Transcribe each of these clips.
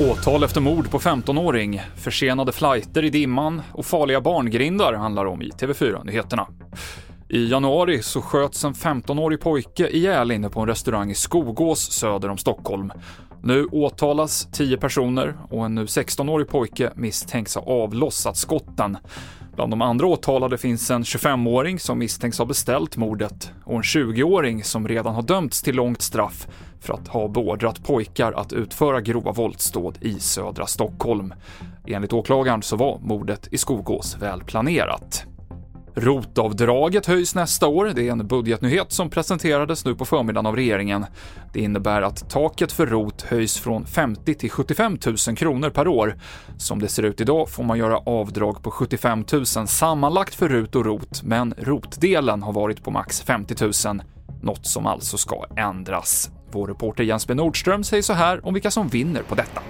Åtal efter mord på 15-åring, försenade flighter i dimman och farliga barngrindar handlar om i TV4-nyheterna. I januari så sköts en 15-årig pojke ihjäl inne på en restaurang i Skogås söder om Stockholm. Nu åtalas 10 personer och en nu 16-årig pojke misstänks ha avlossat skotten. Bland de andra åtalade finns en 25-åring som misstänks ha beställt mordet och en 20-åring som redan har dömts till långt straff för att ha beordrat pojkar att utföra grova våldsdåd i södra Stockholm. Enligt åklagaren så var mordet i Skogås välplanerat. Rotavdraget höjs nästa år. Det är en budgetnyhet som presenterades nu på förmiddagen av regeringen. Det innebär att taket för rot höjs från 50 till 75 000 kronor per år. Som det ser ut idag får man göra avdrag på 75 000 sammanlagt för RUT och ROT, men rotdelen har varit på max 50 000, något som alltså ska ändras. Vår reporter Jens B. Nordström säger så här om vilka som vinner på detta.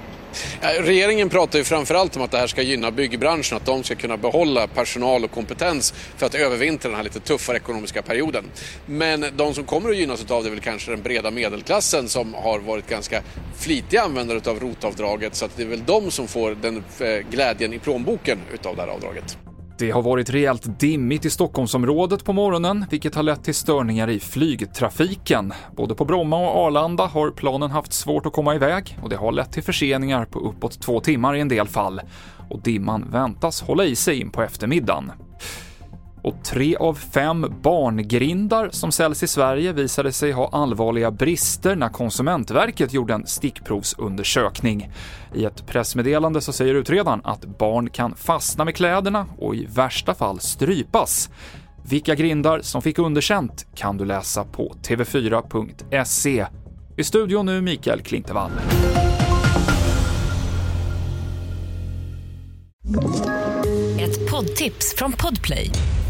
Regeringen pratar ju framförallt om att det här ska gynna byggbranschen, att de ska kunna behålla personal och kompetens för att övervintra den här lite tuffare ekonomiska perioden. Men de som kommer att gynnas av det är väl kanske den breda medelklassen som har varit ganska flitiga användare av rotavdraget så att det är väl de som får den eh, glädjen i plånboken utav det här avdraget. Det har varit rejält dimmigt i Stockholmsområdet på morgonen, vilket har lett till störningar i flygtrafiken. Både på Bromma och Arlanda har planen haft svårt att komma iväg och det har lett till förseningar på uppåt två timmar i en del fall. Och dimman väntas hålla i sig in på eftermiddagen. Och tre av fem barngrindar som säljs i Sverige visade sig ha allvarliga brister när Konsumentverket gjorde en stickprovsundersökning. I ett pressmeddelande så säger utredaren att barn kan fastna med kläderna och i värsta fall strypas. Vilka grindar som fick underkänt kan du läsa på tv4.se. I studion nu Mikael Klintevall. Ett poddtips från Podplay.